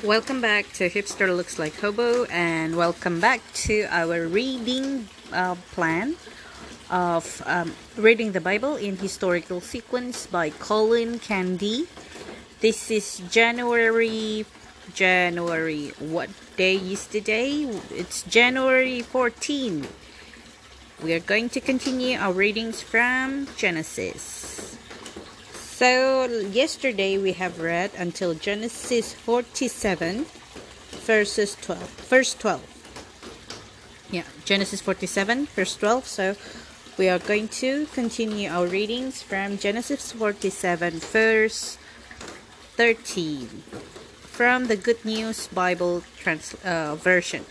Welcome back to Hipster Looks Like Hobo, and welcome back to our reading uh, plan of um, reading the Bible in historical sequence by Colin Candy. This is January. January. What day is today? It's January 14. We are going to continue our readings from Genesis. So, yesterday we have read until Genesis 47, verses 12. Verse 12. Yeah, Genesis 47, verse 12. So, we are going to continue our readings from Genesis 47, verse 13, from the Good News Bible trans- uh, version.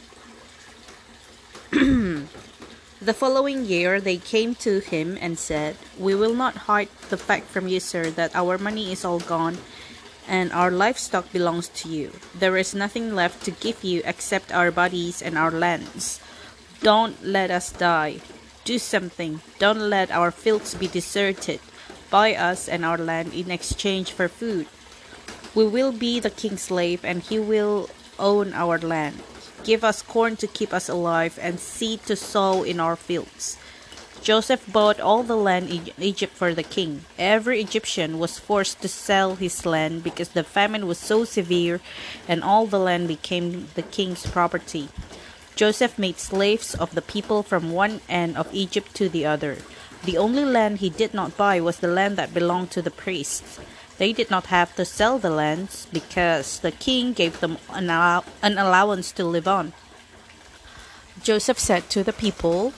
The following year they came to him and said, We will not hide the fact from you, sir, that our money is all gone and our livestock belongs to you. There is nothing left to give you except our bodies and our lands. Don't let us die. Do something. Don't let our fields be deserted. Buy us and our land in exchange for food. We will be the king's slave and he will own our land. Give us corn to keep us alive, and seed to sow in our fields. Joseph bought all the land in Egypt for the king. Every Egyptian was forced to sell his land because the famine was so severe, and all the land became the king's property. Joseph made slaves of the people from one end of Egypt to the other. The only land he did not buy was the land that belonged to the priests. They did not have to sell the lands because the king gave them an, allow- an allowance to live on. Joseph said to the people,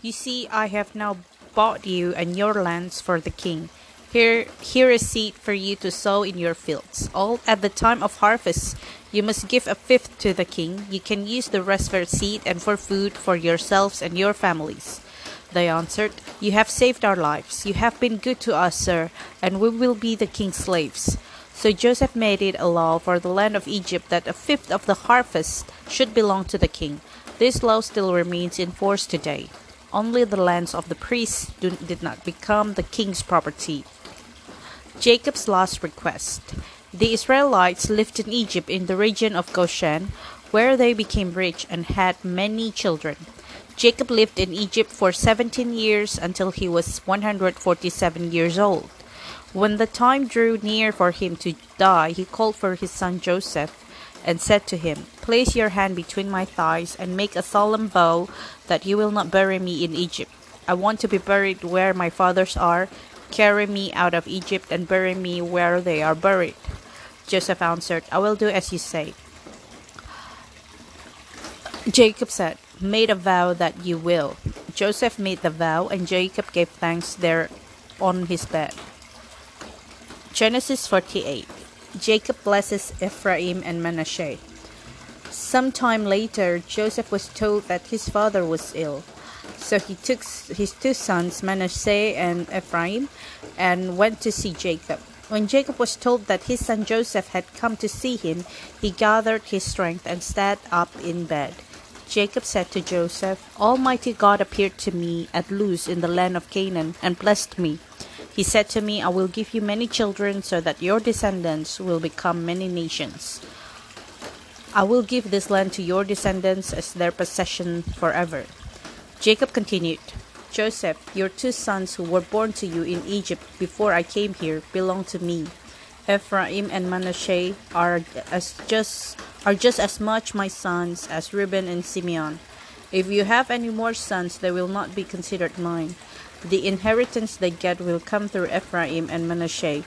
You see, I have now bought you and your lands for the king. Here, here is seed for you to sow in your fields. All at the time of harvest, you must give a fifth to the king. You can use the rest for seed and for food for yourselves and your families. They answered, You have saved our lives. You have been good to us, sir, and we will be the king's slaves. So Joseph made it a law for the land of Egypt that a fifth of the harvest should belong to the king. This law still remains in force today. Only the lands of the priests do, did not become the king's property. Jacob's last request. The Israelites lived in Egypt in the region of Goshen, where they became rich and had many children. Jacob lived in Egypt for 17 years until he was 147 years old. When the time drew near for him to die, he called for his son Joseph and said to him, Place your hand between my thighs and make a solemn vow that you will not bury me in Egypt. I want to be buried where my fathers are. Carry me out of Egypt and bury me where they are buried. Joseph answered, I will do as you say. Jacob said, Made a vow that you will. Joseph made the vow, and Jacob gave thanks there on his bed. Genesis 48 Jacob blesses Ephraim and Manasseh. Some time later, Joseph was told that his father was ill. So he took his two sons, Manasseh and Ephraim, and went to see Jacob. When Jacob was told that his son Joseph had come to see him, he gathered his strength and sat up in bed. Jacob said to Joseph, Almighty God appeared to me at Luz in the land of Canaan and blessed me. He said to me, I will give you many children so that your descendants will become many nations. I will give this land to your descendants as their possession forever. Jacob continued, Joseph, your two sons who were born to you in Egypt before I came here belong to me. Ephraim and Manasseh are as just are just as much my sons as Reuben and Simeon. If you have any more sons, they will not be considered mine. The inheritance they get will come through Ephraim and Manasseh.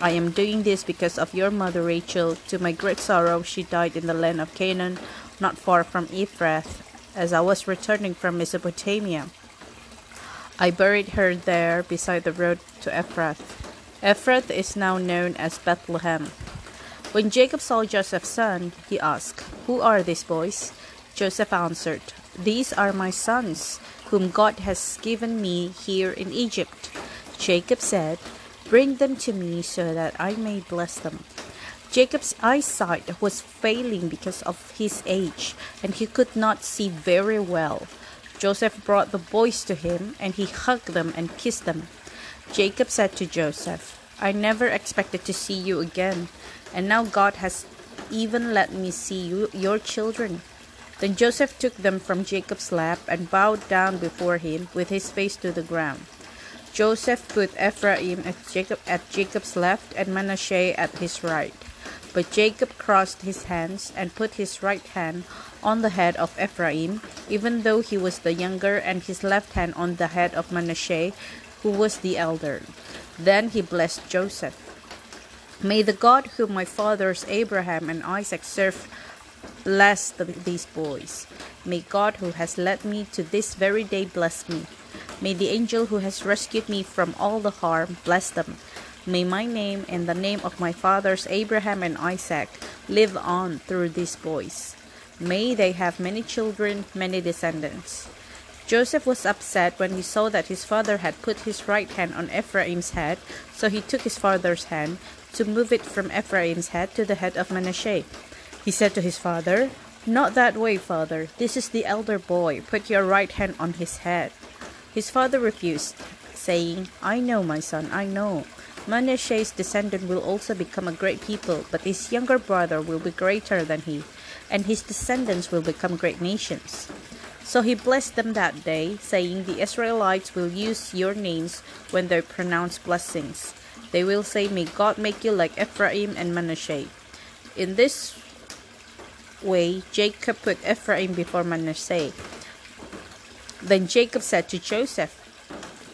I am doing this because of your mother Rachel. To my great sorrow, she died in the land of Canaan, not far from Ephrath, as I was returning from Mesopotamia. I buried her there beside the road to Ephrath. Ephrath is now known as Bethlehem. When Jacob saw Joseph's son, he asked, Who are these boys? Joseph answered, These are my sons, whom God has given me here in Egypt. Jacob said, Bring them to me so that I may bless them. Jacob's eyesight was failing because of his age, and he could not see very well. Joseph brought the boys to him, and he hugged them and kissed them. Jacob said to Joseph, I never expected to see you again. And now God has even let me see you, your children. Then Joseph took them from Jacob's lap and bowed down before him with his face to the ground. Joseph put Ephraim at, Jacob, at Jacob's left and Manasseh at his right. But Jacob crossed his hands and put his right hand on the head of Ephraim, even though he was the younger, and his left hand on the head of Manasseh, who was the elder. Then he blessed Joseph. May the God whom my fathers Abraham and Isaac served bless the, these boys. May God who has led me to this very day bless me. May the angel who has rescued me from all the harm bless them. May my name and the name of my fathers Abraham and Isaac live on through these boys. May they have many children, many descendants. Joseph was upset when he saw that his father had put his right hand on Ephraim's head, so he took his father's hand to move it from Ephraim's head to the head of Manasseh. He said to his father, Not that way, father. This is the elder boy. Put your right hand on his head. His father refused, saying, I know, my son, I know. Manasseh's descendant will also become a great people, but his younger brother will be greater than he, and his descendants will become great nations. So he blessed them that day, saying, The Israelites will use your names when they pronounce blessings. They will say, May God make you like Ephraim and Manasseh. In this way, Jacob put Ephraim before Manasseh. Then Jacob said to Joseph,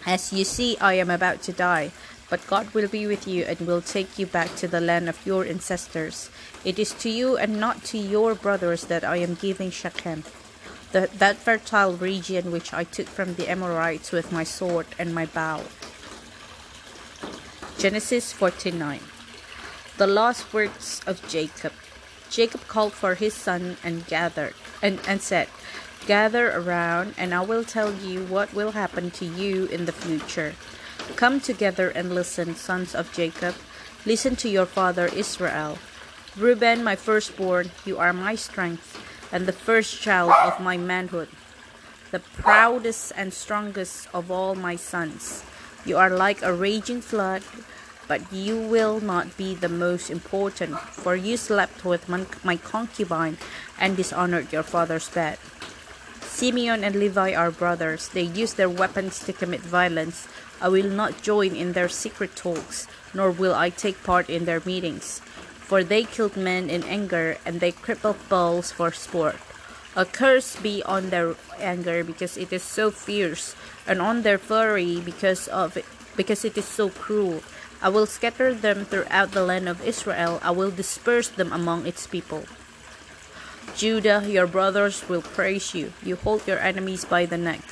As you see, I am about to die, but God will be with you and will take you back to the land of your ancestors. It is to you and not to your brothers that I am giving Shechem, the, that fertile region which I took from the Amorites with my sword and my bow. Genesis 49 The lost works of Jacob. Jacob called for his son and gathered and, and said, Gather around, and I will tell you what will happen to you in the future. Come together and listen, sons of Jacob. Listen to your father Israel. Reuben, my firstborn, you are my strength, and the first child of my manhood, the proudest and strongest of all my sons. You are like a raging flood, but you will not be the most important, for you slept with my concubine and dishonored your father's bed. Simeon and Levi are brothers. They use their weapons to commit violence. I will not join in their secret talks, nor will I take part in their meetings. For they killed men in anger, and they crippled bulls for sport. A curse be on their anger because it is so fierce, and on their fury because of it, because it is so cruel. I will scatter them throughout the land of Israel. I will disperse them among its people. Judah, your brothers will praise you. You hold your enemies by the neck.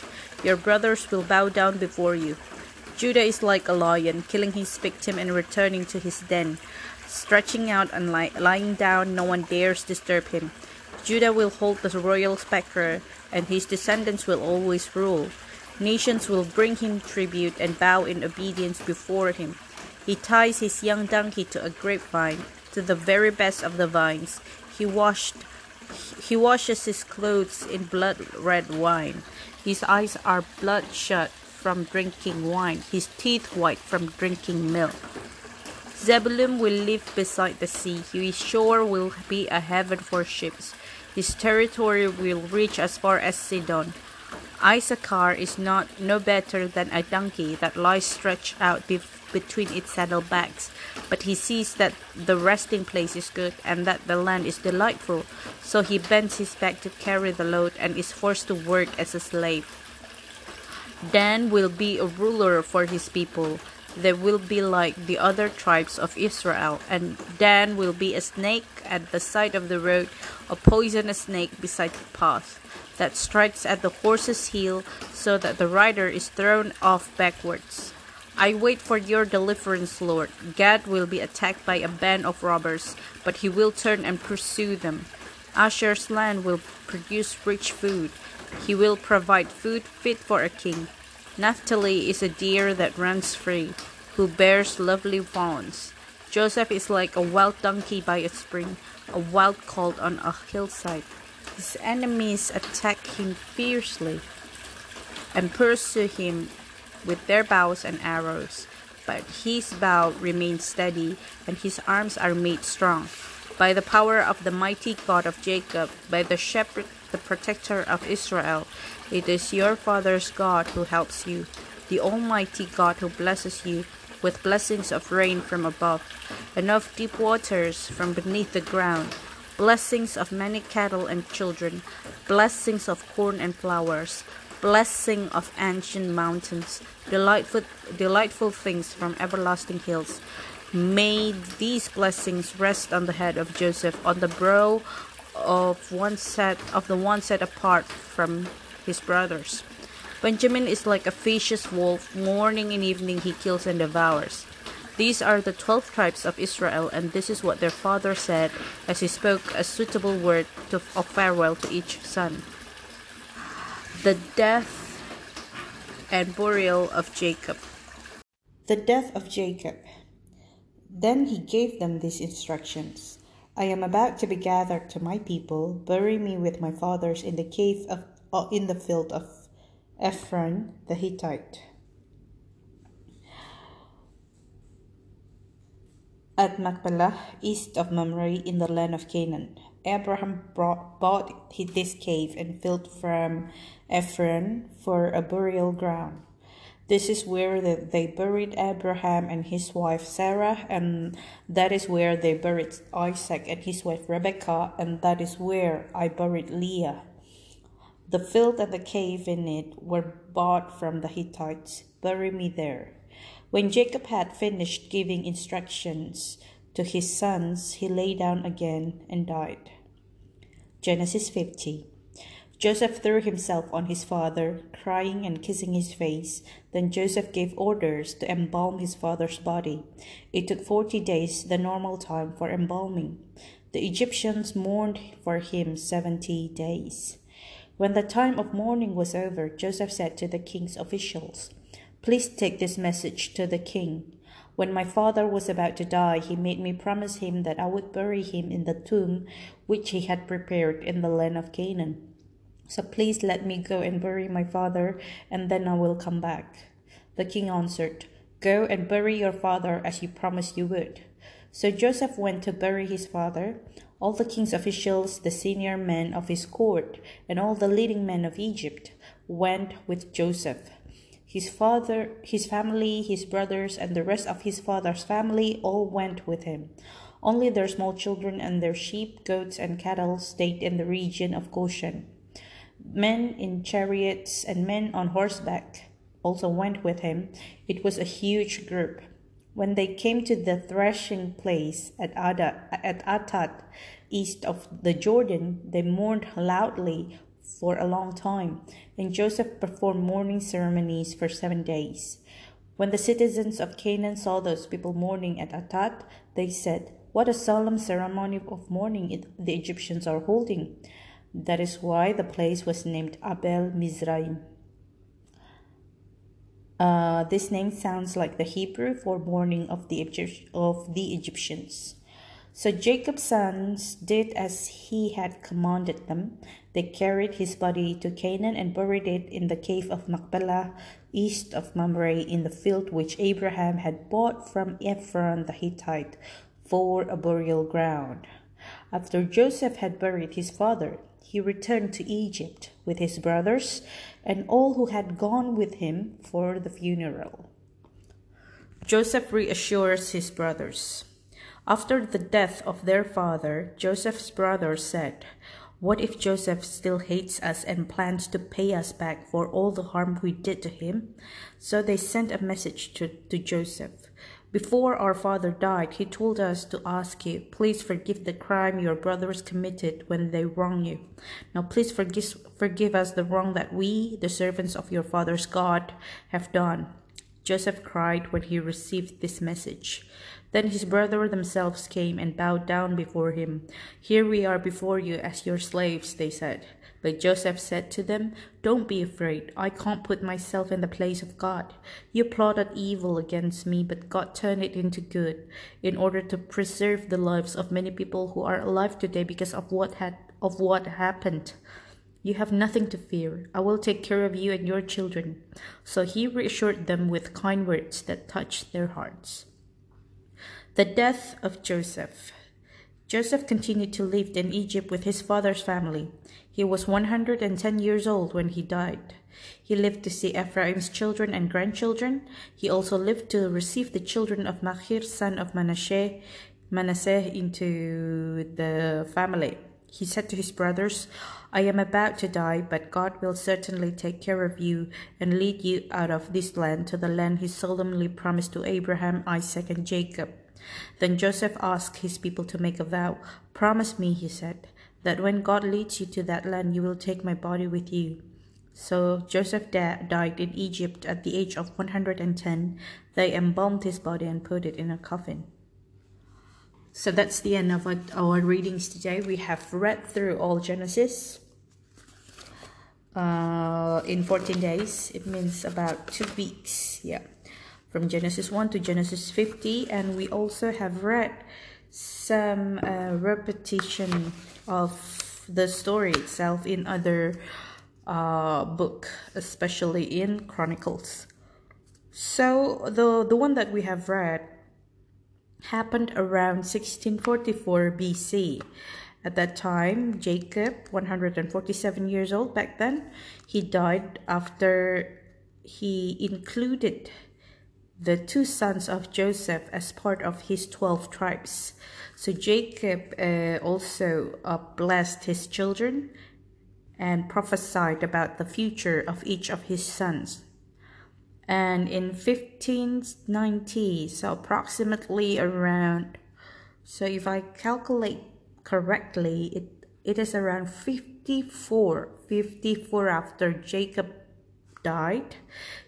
Your brothers will bow down before you. Judah is like a lion, killing his victim and returning to his den. Stretching out and lying down, no one dares disturb him. Judah will hold the royal scepter, and his descendants will always rule. Nations will bring him tribute and bow in obedience before him. He ties his young donkey to a grapevine, to the very best of the vines. He washed he washes his clothes in blood red wine. His eyes are bloodshot from drinking wine, his teeth white from drinking milk. Zebulun will live beside the sea. His shore will be a heaven for ships. His territory will reach as far as Sidon. Issachar is not no better than a donkey that lies stretched out be between its saddlebags, but he sees that the resting place is good and that the land is delightful, so he bends his back to carry the load and is forced to work as a slave. Dan will be a ruler for his people they will be like the other tribes of Israel, and Dan will be a snake at the side of the road, a poisonous snake beside the path, that strikes at the horse's heel so that the rider is thrown off backwards. I wait for your deliverance, Lord. Gad will be attacked by a band of robbers, but he will turn and pursue them. Asher's land will produce rich food. He will provide food fit for a king. Naphtali is a deer that runs free, who bears lovely fawns. Joseph is like a wild donkey by a spring, a wild colt on a hillside. His enemies attack him fiercely and pursue him with their bows and arrows. but his bow remains steady, and his arms are made strong. By the power of the mighty God of Jacob, by the shepherd, the protector of Israel, it is your father's God who helps you, the Almighty God who blesses you with blessings of rain from above, and of deep waters from beneath the ground, blessings of many cattle and children, blessings of corn and flowers, blessing of ancient mountains, delightful, delightful things from everlasting hills. May these blessings rest on the head of Joseph, on the brow of one set of the one set apart from his brothers. Benjamin is like a vicious wolf, morning and evening he kills and devours. These are the twelve tribes of Israel, and this is what their father said as he spoke a suitable word to, of farewell to each son. The death and burial of Jacob. The death of Jacob. Then he gave them these instructions I am about to be gathered to my people. Bury me with my fathers in the cave of, uh, in the field of Ephron the Hittite. At Machpelah, east of Mamre in the land of Canaan, Abraham brought, bought this cave and filled from Ephron for a burial ground. This is where they buried Abraham and his wife Sarah, and that is where they buried Isaac and his wife Rebekah, and that is where I buried Leah. The field and the cave in it were bought from the Hittites. Bury me there. When Jacob had finished giving instructions to his sons, he lay down again and died. Genesis 50. Joseph threw himself on his father, crying and kissing his face. Then Joseph gave orders to embalm his father's body. It took forty days, the normal time for embalming. The Egyptians mourned for him seventy days. When the time of mourning was over, Joseph said to the king's officials, Please take this message to the king. When my father was about to die, he made me promise him that I would bury him in the tomb which he had prepared in the land of Canaan. So please let me go and bury my father, and then I will come back. The king answered, Go and bury your father as you promised you would. So Joseph went to bury his father. All the king's officials, the senior men of his court, and all the leading men of Egypt went with Joseph. His father, his family, his brothers, and the rest of his father's family all went with him. Only their small children and their sheep, goats, and cattle stayed in the region of Goshen. Men in chariots and men on horseback also went with him. It was a huge group. When they came to the threshing place at, Ada, at Atad, east of the Jordan, they mourned loudly for a long time, and Joseph performed mourning ceremonies for seven days. When the citizens of Canaan saw those people mourning at Atad, they said, What a solemn ceremony of mourning the Egyptians are holding. That is why the place was named Abel Mizraim. Uh, this name sounds like the Hebrew for mourning of the, of the Egyptians. So Jacob's sons did as he had commanded them. They carried his body to Canaan and buried it in the cave of Machpelah, east of Mamre, in the field which Abraham had bought from Ephron the Hittite for a burial ground. After Joseph had buried his father, he returned to Egypt with his brothers and all who had gone with him for the funeral. Joseph reassures his brothers. After the death of their father, Joseph's brothers said, What if Joseph still hates us and plans to pay us back for all the harm we did to him? So they sent a message to, to Joseph. Before our father died, he told us to ask you, please forgive the crime your brothers committed when they wronged you. Now please forgive, forgive us the wrong that we, the servants of your father's God, have done. Joseph cried when he received this message. Then his brothers themselves came and bowed down before him. Here we are before you as your slaves, they said. But Joseph said to them, Don't be afraid. I can't put myself in the place of God. You plotted evil against me, but God turned it into good, in order to preserve the lives of many people who are alive today because of what had of what happened. You have nothing to fear. I will take care of you and your children. So he reassured them with kind words that touched their hearts. The death of Joseph. Joseph continued to live in Egypt with his father's family. He was 110 years old when he died. He lived to see Ephraim's children and grandchildren. He also lived to receive the children of Machir, son of Manasseh, Manasseh into the family. He said to his brothers, I am about to die, but God will certainly take care of you and lead you out of this land to the land he solemnly promised to Abraham, Isaac, and Jacob. Then Joseph asked his people to make a vow. Promise me, he said, that when God leads you to that land, you will take my body with you. So Joseph died in Egypt at the age of 110. They embalmed his body and put it in a coffin. So that's the end of our readings today. We have read through all Genesis uh, in 14 days. It means about two weeks. Yeah. From Genesis 1 to Genesis 50. And we also have read some uh, repetition of the story itself in other uh, book, especially in Chronicles. So the the one that we have read happened around 1644 BC. At that time, Jacob, 147 years old back then, he died after he included the two sons of Joseph as part of his 12 tribes. So Jacob uh, also uh, blessed his children and prophesied about the future of each of his sons and in 1590 so approximately around so if i calculate correctly it it is around 54 54 after jacob died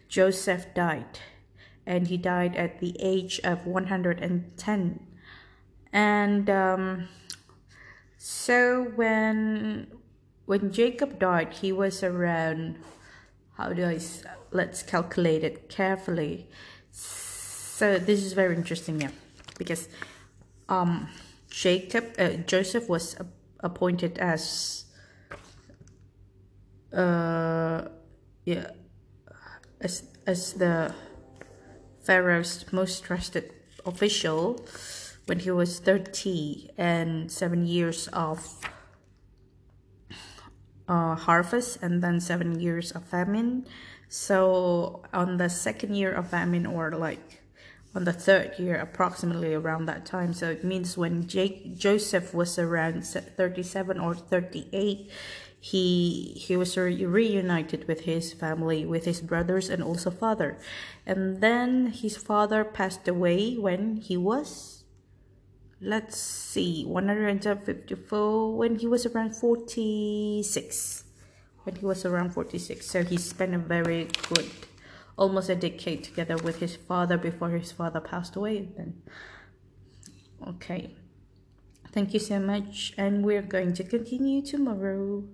joseph died and he died at the age of 110 and um, so when when jacob died he was around how do i let's calculate it carefully. So this is very interesting, yeah, because um, Jacob, uh, Joseph was appointed as, uh, yeah, as as the Pharaoh's most trusted official when he was 30 and seven years of uh, harvest and then seven years of famine so on the second year of famine or like on the third year approximately around that time. So it means when Jake, joseph was around 37 or 38 he he was re reunited with his family with his brothers and also father. And then his father passed away when he was let's see 154 when he was around 46 when he was around 46. So he spent a very good, almost a decade together with his father before his father passed away. Then, okay. Thank you so much, and we're going to continue tomorrow.